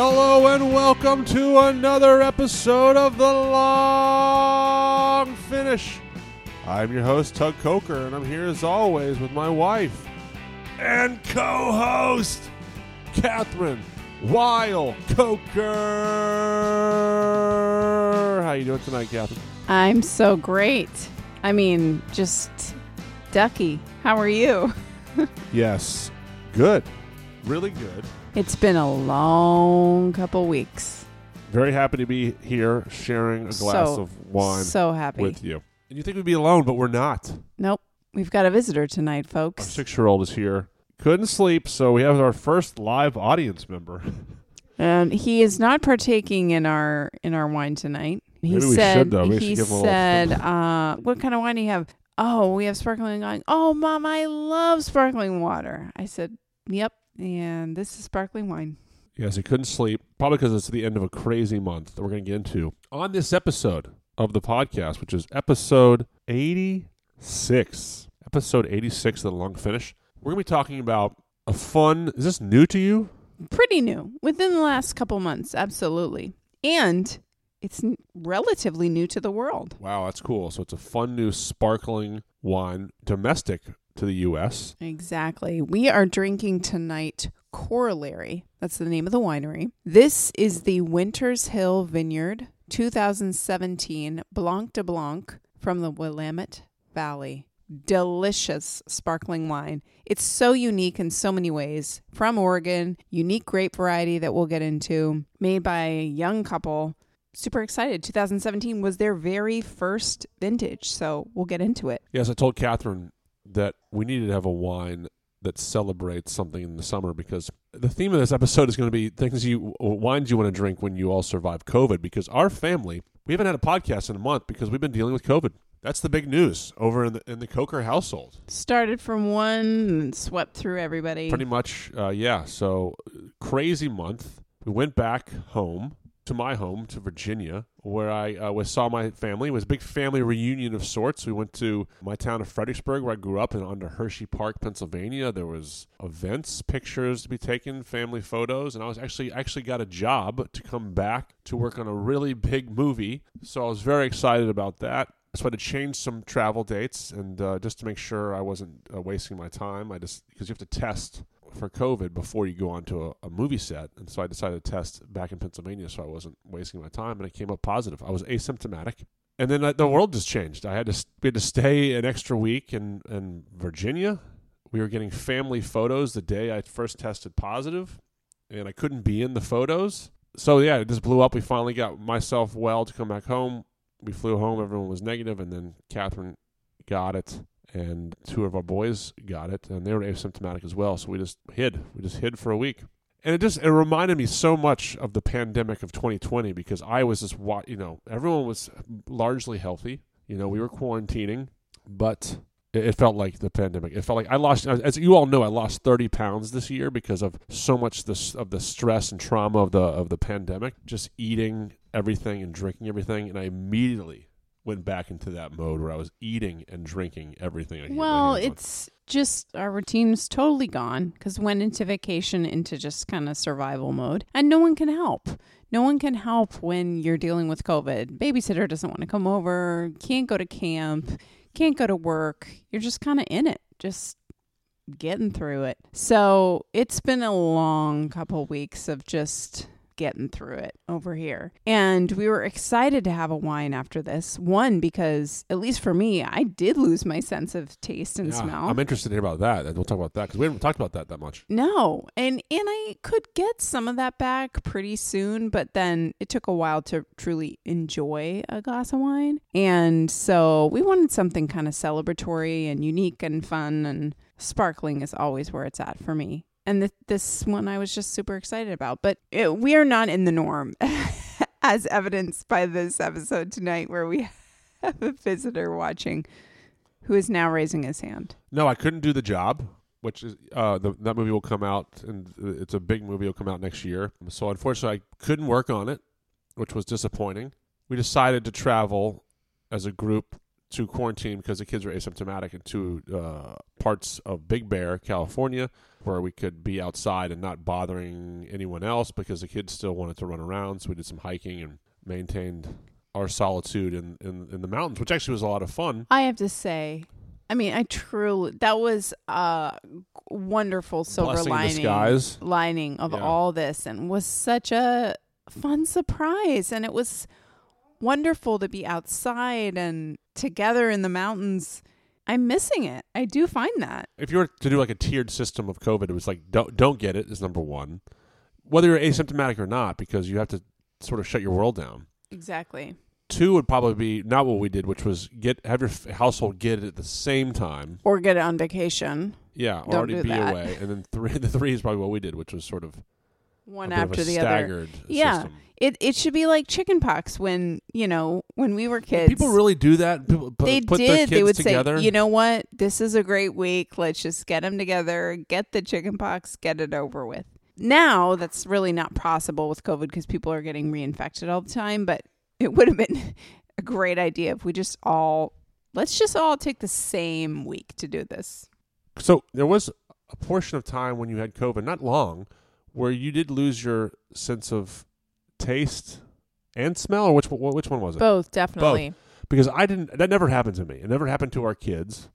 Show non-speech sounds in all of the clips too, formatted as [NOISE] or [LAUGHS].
Hello and welcome to another episode of The Long Finish. I'm your host, Tug Coker, and I'm here as always with my wife and co host, Kathryn Weil Coker. How are you doing tonight, Kathryn? I'm so great. I mean, just ducky. How are you? [LAUGHS] Yes, good. Really good. It's been a long couple weeks. Very happy to be here sharing a glass So- of wine So happy. with you. And you think we'd be alone, but we're not. Nope. We've got a visitor tonight, Our folks. six year old is here. Couldn't sleep, so we have our first live audience member. And [LAUGHS] he is not partaking in our in our wine tonight. He Maybe we said should, though. We he should give him a little said, [LAUGHS] uh, what kind of wine do you have? Oh, we have sparkling wine. Oh, mom, I love sparkling water. I said, Yep, and this is sparkling wine. yes, he couldn't sleep, probably because it's the end of a crazy month that we're going to get into. On this episode of the podcast, which is episode 86, episode 86 of the long finish, we're going to be talking about a fun. Is this new to you? pretty new within the last couple months absolutely and it's relatively new to the world Wow, that's cool. So it's a fun new sparkling wine, domestic to the U.S. exactly we are drinking tonight corollary that's the name of the winery this is the winters hill vineyard 2017 blanc de blanc from the willamette valley delicious sparkling wine. It's so unique in so many ways. From Oregon, unique grape variety that we'll get into, made by a young couple. Super excited. 2017 was their very first vintage, so we'll get into it. Yes, I told Kathryn that we needed to have a wine that celebrates something in the summer because the theme of this episode is going to be things you wines you want to drink when you all survive COVID. Because our family, we haven't had a podcast in a month because we've been dealing with COVID. That's the big news over in the in the Coker household. Started from one and swept through everybody. Pretty much, uh, yeah. So crazy month. We went back home to my home to Virginia, where I uh, was saw my family. It was a big family reunion of sorts. We went to my town of Fredericksburg, where I grew up, and under Hershey Park, Pennsylvania. There was events, pictures to be taken, family photos, and I was actually actually got a job to come back to work on a really big movie. So I was very excited about that. So I had to change some travel dates, and uh, just to make sure I wasn't uh, wasting my time, I just because you have to test for COVID before you go onto a, a movie set, and so I decided to test back in Pennsylvania, so I wasn't wasting my time, and it came up positive. I was asymptomatic, and then uh, the world just changed. I had to we had to stay an extra week in in Virginia. We were getting family photos the day I first tested positive, and I couldn't be in the photos. So yeah, it just blew up. We finally got myself well to come back home we flew home. Everyone was negative, and then Catherine got it, and two of our boys got it, and they were asymptomatic as well. So we just hid. We just hid for a week, and it just it reminded me so much of the pandemic of 2020 because I was just You know, everyone was largely healthy. You know, we were quarantining, but it it felt like the pandemic. It felt like I lost, as you all know, I lost 30 pounds this year because of so much this of the stress and trauma of the of the pandemic. Just eating everything and drinking everything, and I immediately went back into that mode where I was eating and drinking everything. I could get my Well, it's just our routine's totally gone because went into vacation into just kind of survival mode, and no one can help. No one can help when you're dealing with COVID. Babysitter doesn't want to come over, can't go to camp, can't go to work. You're just kind of in it, just getting through it. So it's been a long couple weeks of just getting through it over here. And we were excited to have a wine after this. One, because at least for me, I did lose my sense of taste and Yeah, smell. I'm interested to hear about that, and we'll talk about that because we haven't talked about that that much. No, and and I could get some of that back pretty soon, but then it took a while to truly enjoy a glass of wine. And so we wanted something kind of celebratory and unique and fun and sparkling is always where it's at for me. And th- this one I was just super excited about, but it, we are not in the norm [LAUGHS] as evidenced by this episode tonight where we [LAUGHS] have a visitor watching who is now raising his hand. No, I couldn't do the job, which is uh, the, that movie will come out, and it's a big movie. Will come out next year. So unfortunately, I couldn't work on it, which was disappointing. We decided to travel as a group to quarantine because the kids were asymptomatic into uh, parts of Big Bear, California, where we could be outside and not bothering anyone else because the kids still wanted to run around. So we did some hiking and maintained our solitude in, in, in the mountains, which actually was a lot of fun. I have to say, I mean, I truly that was a wonderful silver Blessing lining lining of Yeah. all this, and was such a fun surprise. And it was wonderful to be outside and together in the mountains. I'm missing it. I do find that. If you were to do like a tiered system of COVID, it was like don't don't get it is number one, whether you're asymptomatic or not, because you have to sort of shut your world down. Exactly. Two would probably be not what we did, which was get have your f- household get it at the same time. Or get it on vacation, Yeah, Don't already do be that. away, and then three. [LAUGHS] The three is probably what we did, which was sort of one a bit of after the other. Yeah. system. It it should be like chicken pox when you know when we were kids. People really do that. People put, they put did. their kids they would together. say, you know what? This is a great week. Let's just get them together, get the chicken pox, get it over with. Now that's really not possible with COVID because people are getting reinfected all the time. But it would have been [LAUGHS] a great idea if we just all let's just all take the same week to do this. So there was a portion of time when you had COVID, not long, where you did lose your sense of taste and smell, or which which one was it? Both definitely. Both. Because I didn't. That never happened to me. It never happened to our kids.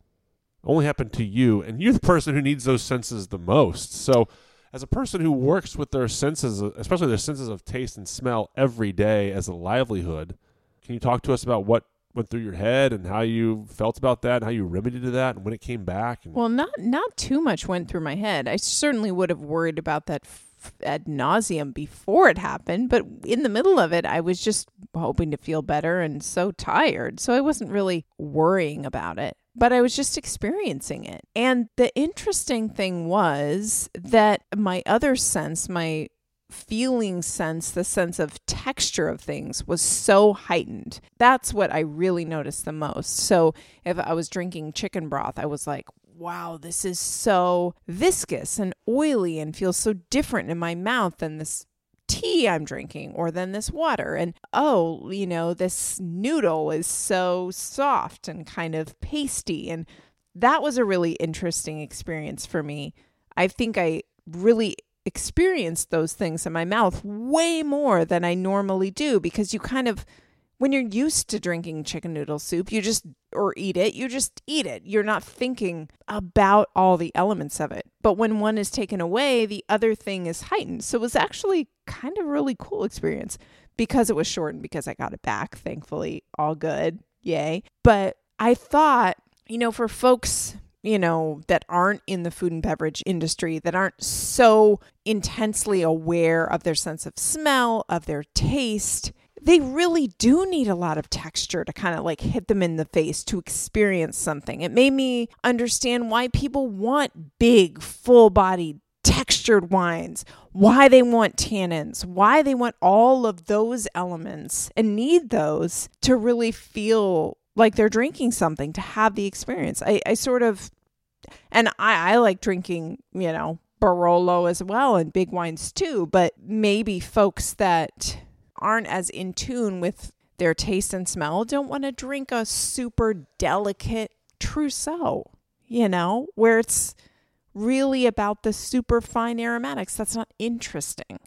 Only happened to you, and you're the person who needs those senses the most. So, as a person who works with their senses, especially their senses of taste and smell every day as a livelihood, can you talk to us about what went through your head and how you felt about that, and how you remedied to that, and when it came back? And Well, not not too much went through my head. I certainly would have worried about that f- ad nauseum before it happened, but in the middle of it, I was just hoping to feel better and so tired, so I wasn't really worrying about it. But I was just experiencing it. And the interesting thing was that my other sense, my feeling sense, the sense of texture of things was so heightened. That's what I really noticed the most. So if I was drinking chicken broth, I was like, wow, this is so viscous and oily and feels so different in my mouth than this tea I'm drinking or than this water. And oh, you know, this noodle is so soft and kind of pasty. And that was a really interesting experience for me. I think I really experienced those things in my mouth way more than I normally do because you kind of when you're used to drinking chicken noodle soup, you just or eat it, you just eat it. You're not thinking about all the elements of it. But when one is taken away, the other thing is heightened. So it was actually kind of really cool experience because it was short and because I got it back, thankfully, all good. Yay. But I thought, you know, for folks you know, that aren't in the food and beverage industry, that aren't so intensely aware of their sense of smell, of their taste, they really do need a lot of texture to kind of like hit them in the face to experience something. It made me understand why people want big, full bodied, textured wines, why they want tannins, why they want all of those elements and need those to really feel like they're drinking something to have the experience. I, I sort of, and I, I like drinking, you know, Barolo as well and big wines too, but maybe folks that aren't as in tune with their taste and smell don't want to drink a super delicate Trousseau, you know, where it's really about the super fine aromatics. That's not interesting.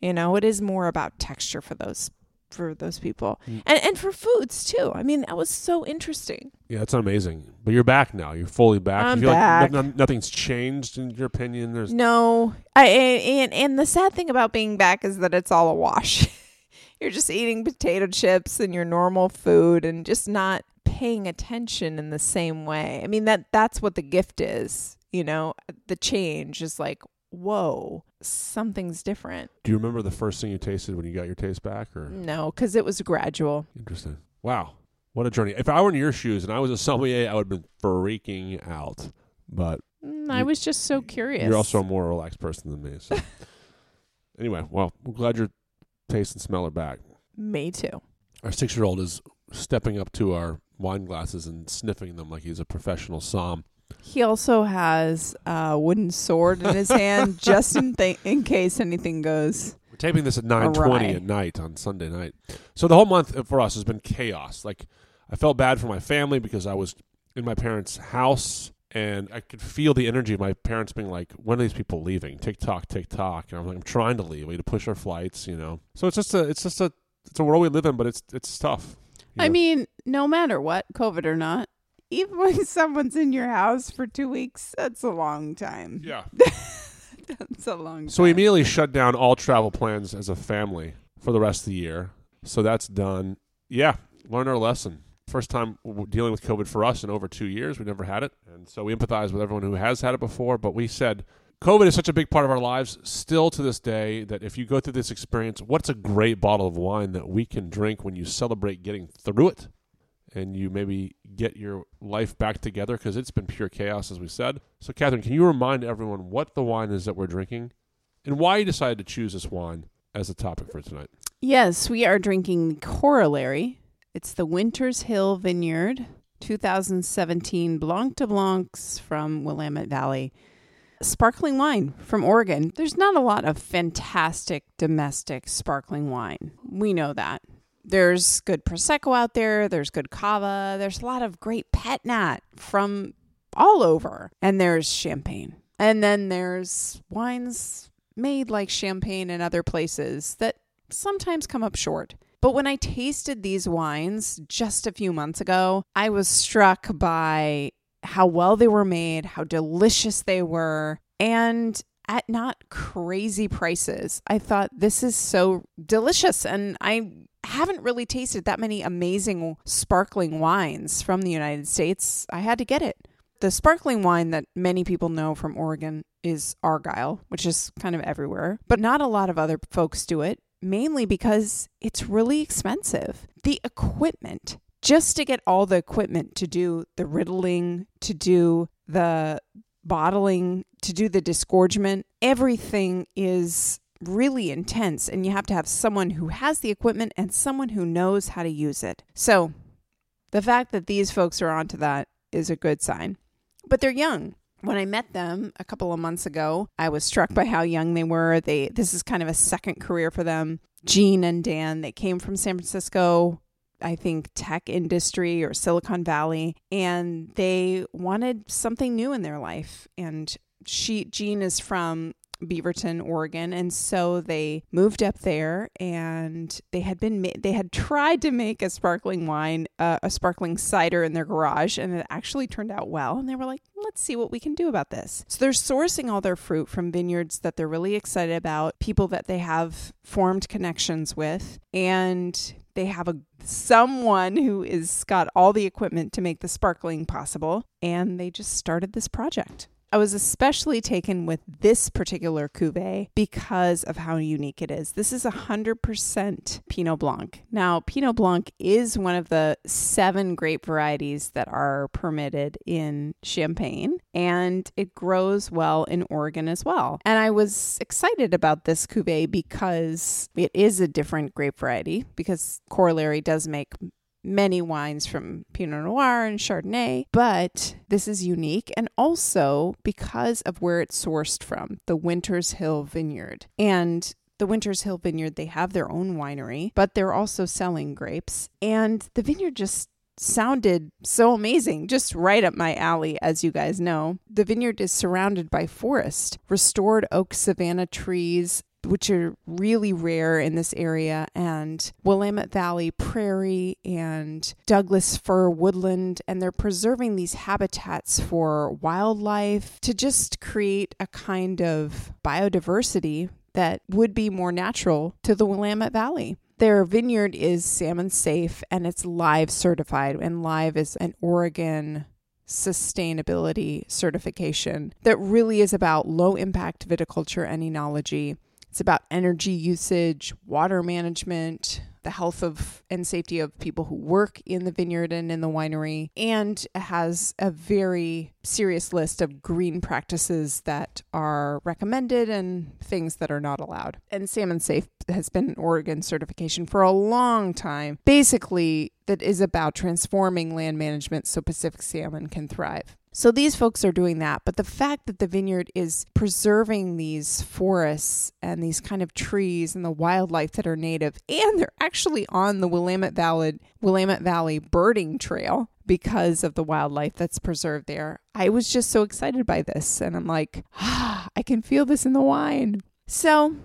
You know, it is more about texture for those for those people. Mm. And and for foods too. I mean, that was so interesting. Yeah, it's amazing. But you're back now. You're fully back. I'm you feel back. like no- nothing's changed in your opinion. There's No, I and and the sad thing about being back is that it's all a wash. [LAUGHS] You're just eating potato chips and your normal food and just not paying attention in the same way. I mean that that's what the gift is, you know. The change is like, whoa, something's different. Do you remember the first thing you tasted when you got your taste back? Or No, cuz it was gradual. interesting. Wow, what a journey! If I were in your shoes and I was a sommelier, I would have been freaking out. But Mm, I You- was just so curious. you're also a more relaxed person than me. So [LAUGHS] anyway, well, I'm glad your taste and smell are back. me too. Our six-year-old is stepping up to our wine glasses and sniffing them like he's a professional som. He also has a wooden sword in his hand [LAUGHS] just in th- in case anything goes. We're taping this at nine twenty at night on Sunday night. So the whole month for us has been chaos. Like I felt bad for my family because I was in my parents' house and I could feel the energy of my parents being like, "When are these people leaving? Tick tock, tick tock." And I'm like, "I'm trying to leave. We need to push our flights, you know." So it's just a, it's just a, it's a world we live in, but it's it's tough. I know? mean, no matter what, COVID or not, even when [LAUGHS] someone's in your house for two weeks, that's a long time. [LAUGHS] yeah. That's a long So we immediately shut down all travel plans as a family for the rest of the year. So that's done. Yeah, learned our lesson. First time dealing with COVID for us in over two years. We never had it. And so we empathize with everyone who has had it before. But we said COVID is such a big part of our lives still to this day that if you go through this experience, what's a great bottle of wine that we can drink when you celebrate getting through it? And you maybe get your life back together because it's been pure chaos, as we said. So, Kathryn, can you remind everyone what the wine is that we're drinking and why you decided to choose this wine as the topic for tonight? Yes, we are drinking the Corollary. It's the Winters Hill Vineyard 2017 Blanc de Blancs from Willamette Valley. Sparkling wine from Oregon. There's not a lot of fantastic domestic sparkling wine. We know that. There's good Prosecco out there, there's good Cava, there's a lot of great Pet Nat from all over, and there's champagne. And then there's wines made like champagne in other places that sometimes come up short. But when I tasted these wines just a few months ago, I was struck by how well they were made, how delicious they were, and at not crazy prices. I thought this is so delicious and I haven't really tasted that many amazing sparkling wines from the United States. I had to get it. The sparkling wine that many people know from Oregon is Argyle, which is kind of everywhere, but not a lot of other folks do it, mainly because it's really expensive. The equipment, just to get all the equipment to do the riddling, to do the bottling, to do the disgorgement, everything is really intense and you have to have someone who has the equipment and someone who knows how to use it. So, the fact that these folks are onto that is a good sign. But they're young. When I met them a couple of months ago, I was struck by how young they were. They this is kind of a second career for them. Gene and Dan, they came from San Francisco, I think tech industry or Silicon Valley, and they wanted something new in their life. And she Gene is from Beaverton, Oregon, and so they moved up there, and they had been ma- they had tried to make a sparkling wine, uh, a sparkling cider in their garage, and it actually turned out well. And they were like, "Let's see what we can do about this." So they're sourcing all their fruit from vineyards that they're really excited about, people that they have formed connections with, and they have a someone who is got all the equipment to make the sparkling possible, and they just started this project. I was especially taken with this particular cuvee because of how unique it is. This is 100% Pinot Blanc. Now, Pinot Blanc is one of the seven grape varieties that are permitted in Champagne, and it grows well in Oregon as well. And I was excited about this cuvee because it is a different grape variety, because Corollary does make many wines from Pinot Noir and Chardonnay, but this is unique and also because of where it's sourced from, the Winters Hill Vineyard. And the Winters Hill Vineyard, they have their own winery, but they're also selling grapes. And the vineyard just sounded so amazing, just right up my alley, as you guys know. The vineyard is surrounded by forest, restored oak savanna trees, which are really rare in this area, and Willamette Valley prairie and Douglas fir woodland. And they're preserving these habitats for wildlife to just create a kind of biodiversity that would be more natural to the Willamette Valley. Their vineyard is salmon safe and it's live certified, and live is an Oregon sustainability certification that really is about low impact viticulture and enology. It's about energy usage, water management, the health of and safety of people who work in the vineyard and in the winery, and has a very serious list of green practices that are recommended and things that are not allowed. And Salmon Safe has been an Oregon certification for a long time. Basically, that is about transforming land management so Pacific salmon can thrive. So these folks are doing that. But the fact that the vineyard is preserving these forests and these kind of trees and the wildlife that are native, and they're actually on the Willamette Valley, Willamette Valley birding trail because of the wildlife that's preserved there. I was just so excited by this. And I'm like, ah, I can feel this in the wine. So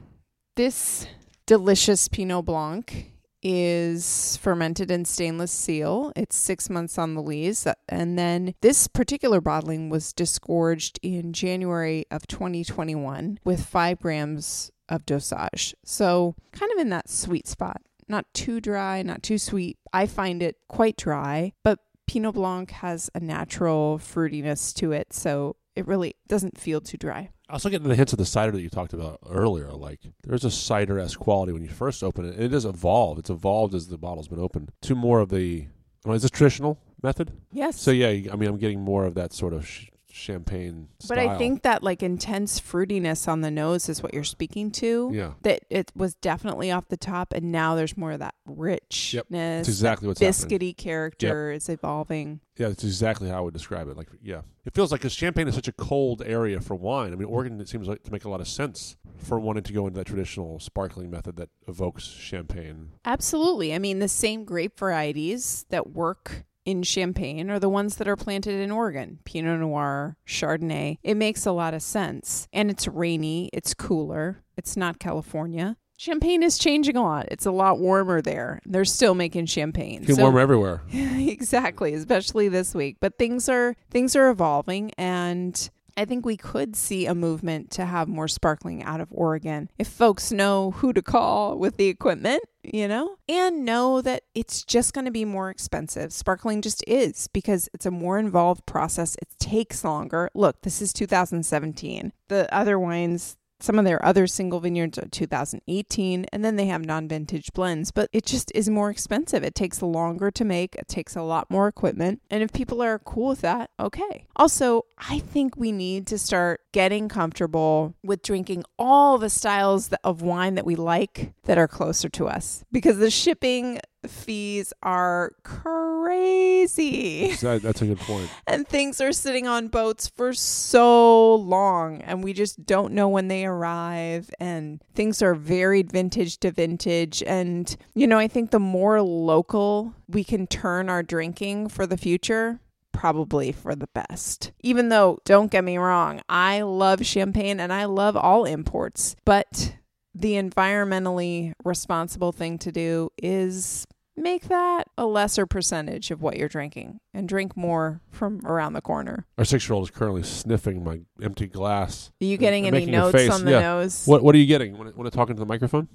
this delicious Pinot Blanc is fermented in stainless steel. It's six months on the lees. And then this particular bottling was disgorged in January of 2021 with five grams of dosage. So, kind of in that sweet spot. Not too dry, not too sweet. I find it quite dry, but Pinot Blanc has a natural fruitiness to it. So, it really doesn't feel too dry. Also get the hints of the cider that you talked about earlier. Like there's a cider esque quality when you first open it. And it has evolved. It's evolved as the bottle's been opened to more of the. Well, is this traditional method? Yes. So yeah, I mean, I'm getting more of that sort of sh- champagne. But I think that like intense fruitiness on the nose is what you're speaking to. Yeah. That it was definitely off the top, and now there's more of that richness. Yep. That's exactly what's biscuity happening. character yep. is evolving. Yeah, that's exactly how I would describe it. Like, yeah, it feels like because Champagne is such a cold area for wine. I mean, Oregon it seems like to make a lot of sense for wanting to go into that traditional sparkling method that evokes champagne. Absolutely. I mean, the same grape varieties that work in Champagne are the ones that are planted in Oregon Pinot Noir, Chardonnay. It makes a lot of sense. And it's rainy, it's cooler, it's not California. Champagne is changing a lot. It's a lot warmer there. They're still making champagne. It's so, warmer everywhere. [LAUGHS] exactly, especially this week. But things are things are evolving and I think we could see a movement to have more sparkling out of Oregon if folks know who to call with the equipment, you know, and know that it's just going to be more expensive. Sparkling just is because it's a more involved process. It takes longer. Look, this is 2017. The other wines some of their other single vineyards are 2018, and then they have non vintage blends, but it just is more expensive. It takes longer to make, it takes a lot more equipment. And if people are cool with that, okay. Also, I think we need to start getting comfortable with drinking all the styles of wine that we like that are closer to us because the shipping fees are crazy. that's a good point. [LAUGHS] and things are sitting on boats for so long, and we just don't know when they arrive. And things are varied vintage to vintage. And, you know, I think the more local we can turn our drinking for the future, probably for the best. Even though, don't get me wrong, I love champagne and I love all imports, but the environmentally responsible thing to do is make that a lesser percentage of what you're drinking and drink more from around the corner. Our six year old is currently sniffing my empty glass. Are you getting any notes on the yeah. nose? What What are you getting? Want to talk into the microphone?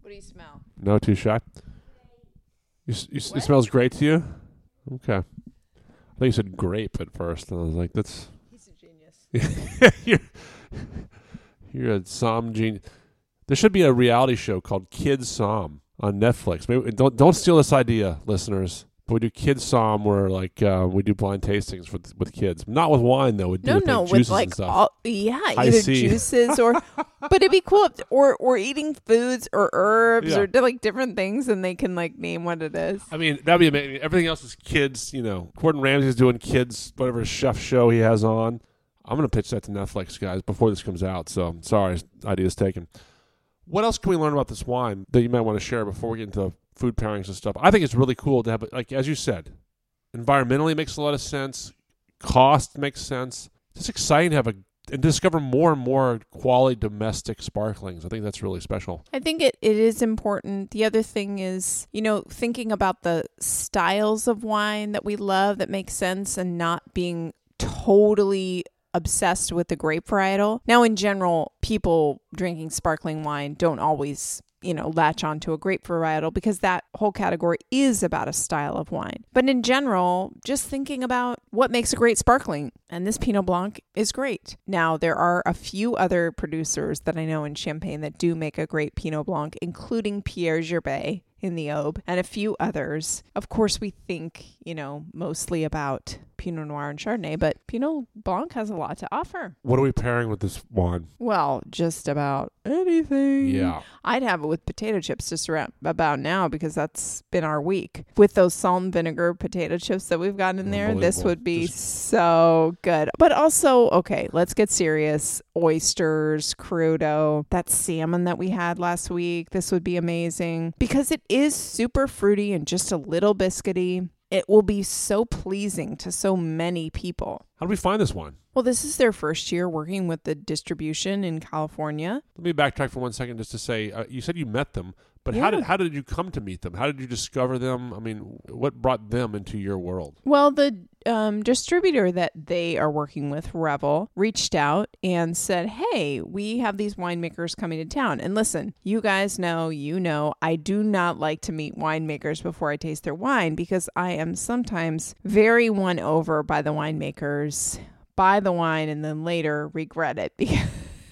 What do you smell? No, too shy. You, you, it smells great to you? Okay. I think you said grape at first, and I was like, that's. He's a genius. [LAUGHS] you're, you're a Somm genius. There should be a reality show called Kids Somm on Netflix. Maybe don't don't steal this idea, listeners. But we do kids somm where like uh, we do blind tastings with with kids, not with wine though. We no, do no, with, with like all, yeah, I either see. juices or, [LAUGHS] but it'd be cool if, or or eating foods or herbs Yeah. or like different things, and they can like name what it is. I mean, that'd be amazing. Everything else is kids. You know, Gordon Ramsay's doing kids, whatever chef show he has on. I'm gonna pitch that to Netflix guys before this comes out. So sorry, idea's taken. What else can we learn about this wine that you might want to share before we get into food pairings and stuff? I think it's really cool to have, like as you said, environmentally makes a lot of sense. Cost makes sense. It's exciting to have a and discover more and more quality domestic sparklings. I think that's really special. I think it, it is important. The other thing is, you know, thinking about the styles of wine that we love that make sense and not being totally obsessed with the grape varietal. Now, in general, people drinking sparkling wine don't always you know, latch onto a grape varietal because that whole category is about a style of wine. But in general, just thinking about what makes a great sparkling, and this Pinot Blanc is great. Now, there are a few other producers that I know in Champagne that do make a great Pinot Blanc, including Pierre Gerbais in the Aube and a few others. Of course, we think, you know, mostly about Pinot Noir and Chardonnay, but Pinot Blanc has a lot to offer. What are we pairing with this wine? Well, just about anything. Yeah. I'd have it with potato chips just around about now because that's been our week. With those salt and vinegar potato chips that we've got in there, this would be Just- so good. But also, okay, let's get serious. Oysters, crudo, that salmon that we had last week. This would be amazing because it is super fruity and just a little biscuity. It will be so pleasing to so many people. How do we find this one? Well, this is their first year working with the distribution in California. Let me backtrack for one second just to say uh, you said you met them, but how did how did you come to meet them? How did you discover them? I mean, what brought them into your world? Well, the um, distributor that they are working with, Revel, reached out and said, Hey, we have these winemakers coming to town. And listen, you guys know, you know, I do not like to meet winemakers before I taste their wine because I am sometimes very won over by the winemakers, buy the wine, and then later regret it [LAUGHS] because,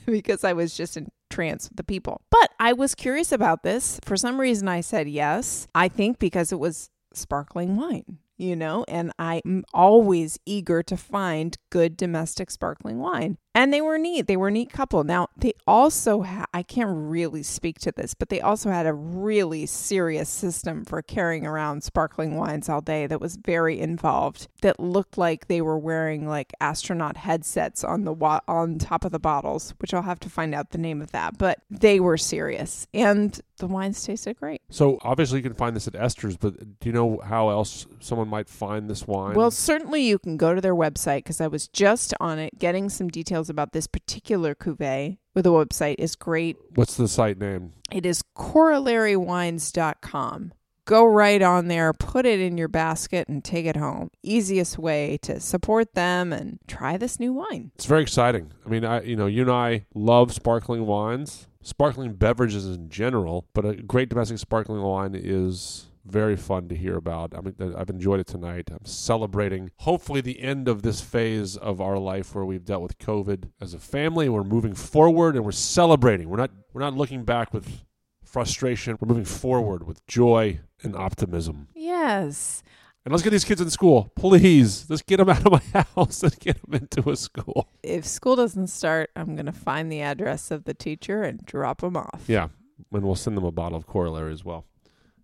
because I was just in trance with the people. But I was curious about this. For some reason, I said yes. I think because it was sparkling wine, you know, and I'm always eager to find good domestic sparkling wine. And they were neat. They were a neat couple. Now, they also ha- I can't really speak to this, but they also had a really serious system for carrying around sparkling wines all day that was very involved. That looked like they were wearing like astronaut headsets on the wa- on top of the bottles, which I'll have to find out the name of that. But they were serious, and the wines tasted great. So obviously you can find this at Esther's, but do you know how else someone might find this wine? Well, certainly you can go to their website because I was just on it getting some details about this particular cuvee. With the website is great. what's the site name? It is corollarywines.com. Go right on there, put it in your basket, and take it home. Easiest way to support them and try this new wine. It's very exciting. I mean, I you know, you and I love sparkling wines, sparkling beverages in general, but a great domestic sparkling wine is very fun to hear about. I mean, I've enjoyed it tonight. I'm celebrating hopefully the end of this phase of our life where we've dealt with COVID as a family. We're moving forward and we're celebrating. We're not we're not looking back with frustration. We're moving forward with joy and optimism. Yes. And let's get these kids in school, please. Let's get them out of my [LAUGHS] house and get them into a school. If school doesn't start, I'm going to find the address of the teacher and drop them off. Yeah, and we'll send them a bottle of corollary as well,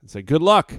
and say good luck.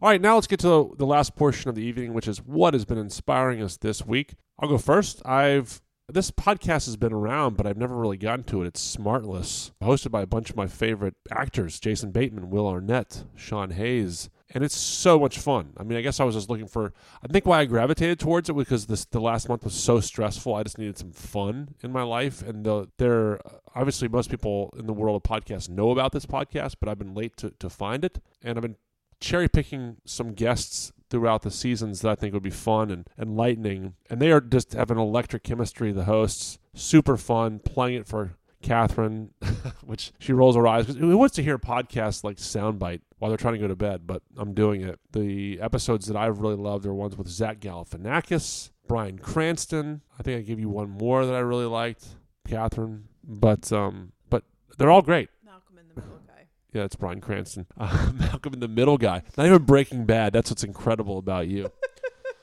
All right, now let's get to the last portion of the evening, which is what has been inspiring us this week. I'll go first. I've this podcast has been around, but I've never really gotten to it. It's Smartless, hosted by a bunch of my favorite actors: Jason Bateman, Will Arnett, Sean Hayes, and it's so much fun. I mean, I guess I was just looking for. I think why I gravitated towards it was because this the last month was so stressful. I just needed some fun in my life, and the, there obviously most people in the world of podcasts know about this podcast, but I've been late to to find it, and I've been cherry picking some guests throughout the seasons that I think would be fun and enlightening. And they are just have an electric chemistry, the hosts. Super fun playing it for Kathryn, [LAUGHS] which she rolls her eyes. 'Cause Who wants to hear a podcast like soundbite while they're trying to go to bed? But I'm doing it. The episodes that I've really loved are ones with Zach Galifianakis, Bryan Cranston. I think I gave you one more that I really liked, Kathryn. But um, but they're all great. Malcolm in the Middle guy. Yeah, it's Bryan Cranston. Uh, [LAUGHS] Malcolm in the Middle guy. Not even Breaking Bad. That's what's incredible about you.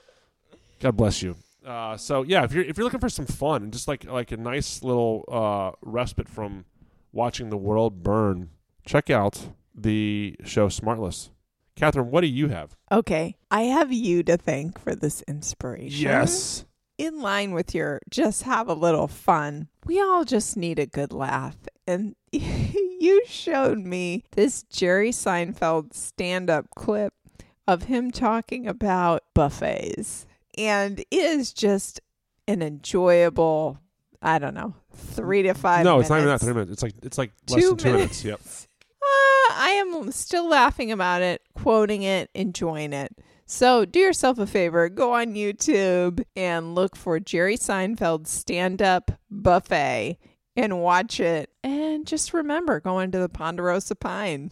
[LAUGHS] God bless you. Uh, so yeah, if you're if you're looking for some fun and just like like a nice little uh, respite from watching the world burn, check out the show Smartless. Kathryn, what do you have? Okay, I have you to thank for this inspiration. Yes. In line with your just have a little fun. We all just need a good laugh. And [LAUGHS] you showed me this Jerry Seinfeld stand up clip of him talking about buffets. And it is just an enjoyable, I don't know, three to five no, minutes. it's not even that three minutes. It's like it's like less Two than two minutes. minutes. Yep. [LAUGHS] I am still laughing about it, quoting it, enjoying it. So do yourself a favor, go on YouTube and look for Jerry Seinfeld stand up buffet and watch it. And just remember going to the Ponderosa Pine.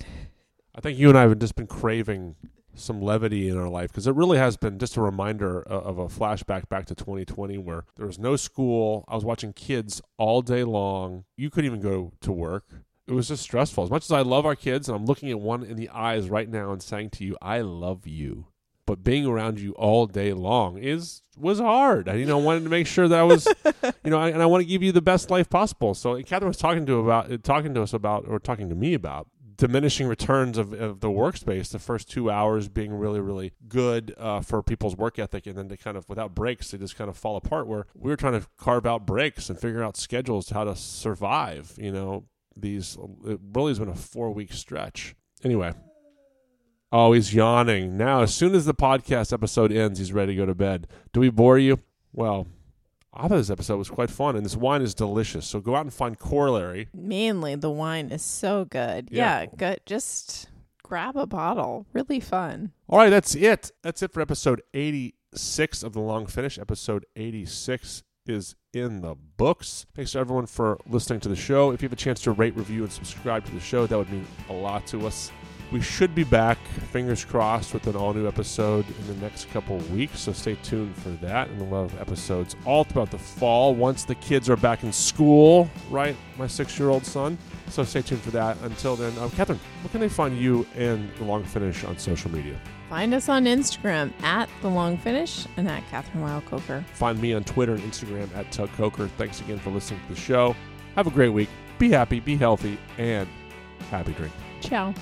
I think you and I have just been craving some levity in our life because it really has been just a reminder of a flashback back to 2020 where there was no school. I was watching kids all day long. You couldn't even go to work. It was just stressful. As much as I love our kids, and I'm looking at one in the eyes right now and saying to you, I love you. but being around you all day long is was hard. I you know wanted to make sure that I was [LAUGHS] you know I, and I want to give you the best life possible. So Kathryn was talking to about talking to us about or talking to me about diminishing returns of, of the workspace the first two hours being really really good uh, for people's work ethic and then they kind of without breaks they just kind of fall apart where we were trying to carve out breaks and figure out schedules how to survive you know these uh, it really has been a four week stretch anyway oh he's yawning now as soon as the podcast episode ends he's ready to go to bed do we bore you well I thought this episode was quite fun, and this wine is delicious. So go out and find Corollary. Mainly, the wine is so good. Yeah. Yeah, good. Just grab a bottle. Really fun. All right, that's it. That's it for episode 86 of The Long Finish. Episode 86 is in the books. Thanks to everyone for listening to the show. If you have a chance to rate, review, and subscribe to the show, that would mean a lot to us. We should be back, fingers crossed, with an all new episode in the next couple weeks. So stay tuned for that. And we'll have episodes all throughout the fall once the kids are back in school, right? My six year old son. So stay tuned for that. Until then, um, Kathryn, where can they find you and The Long Finish on social media? Find us on Instagram at The Long Finish and at Kathryn Weil Coker. Find me on Twitter and Instagram at Tug Coker. Thanks again for listening to the show. Have a great week. Be happy, be healthy, and happy drinking. Ciao.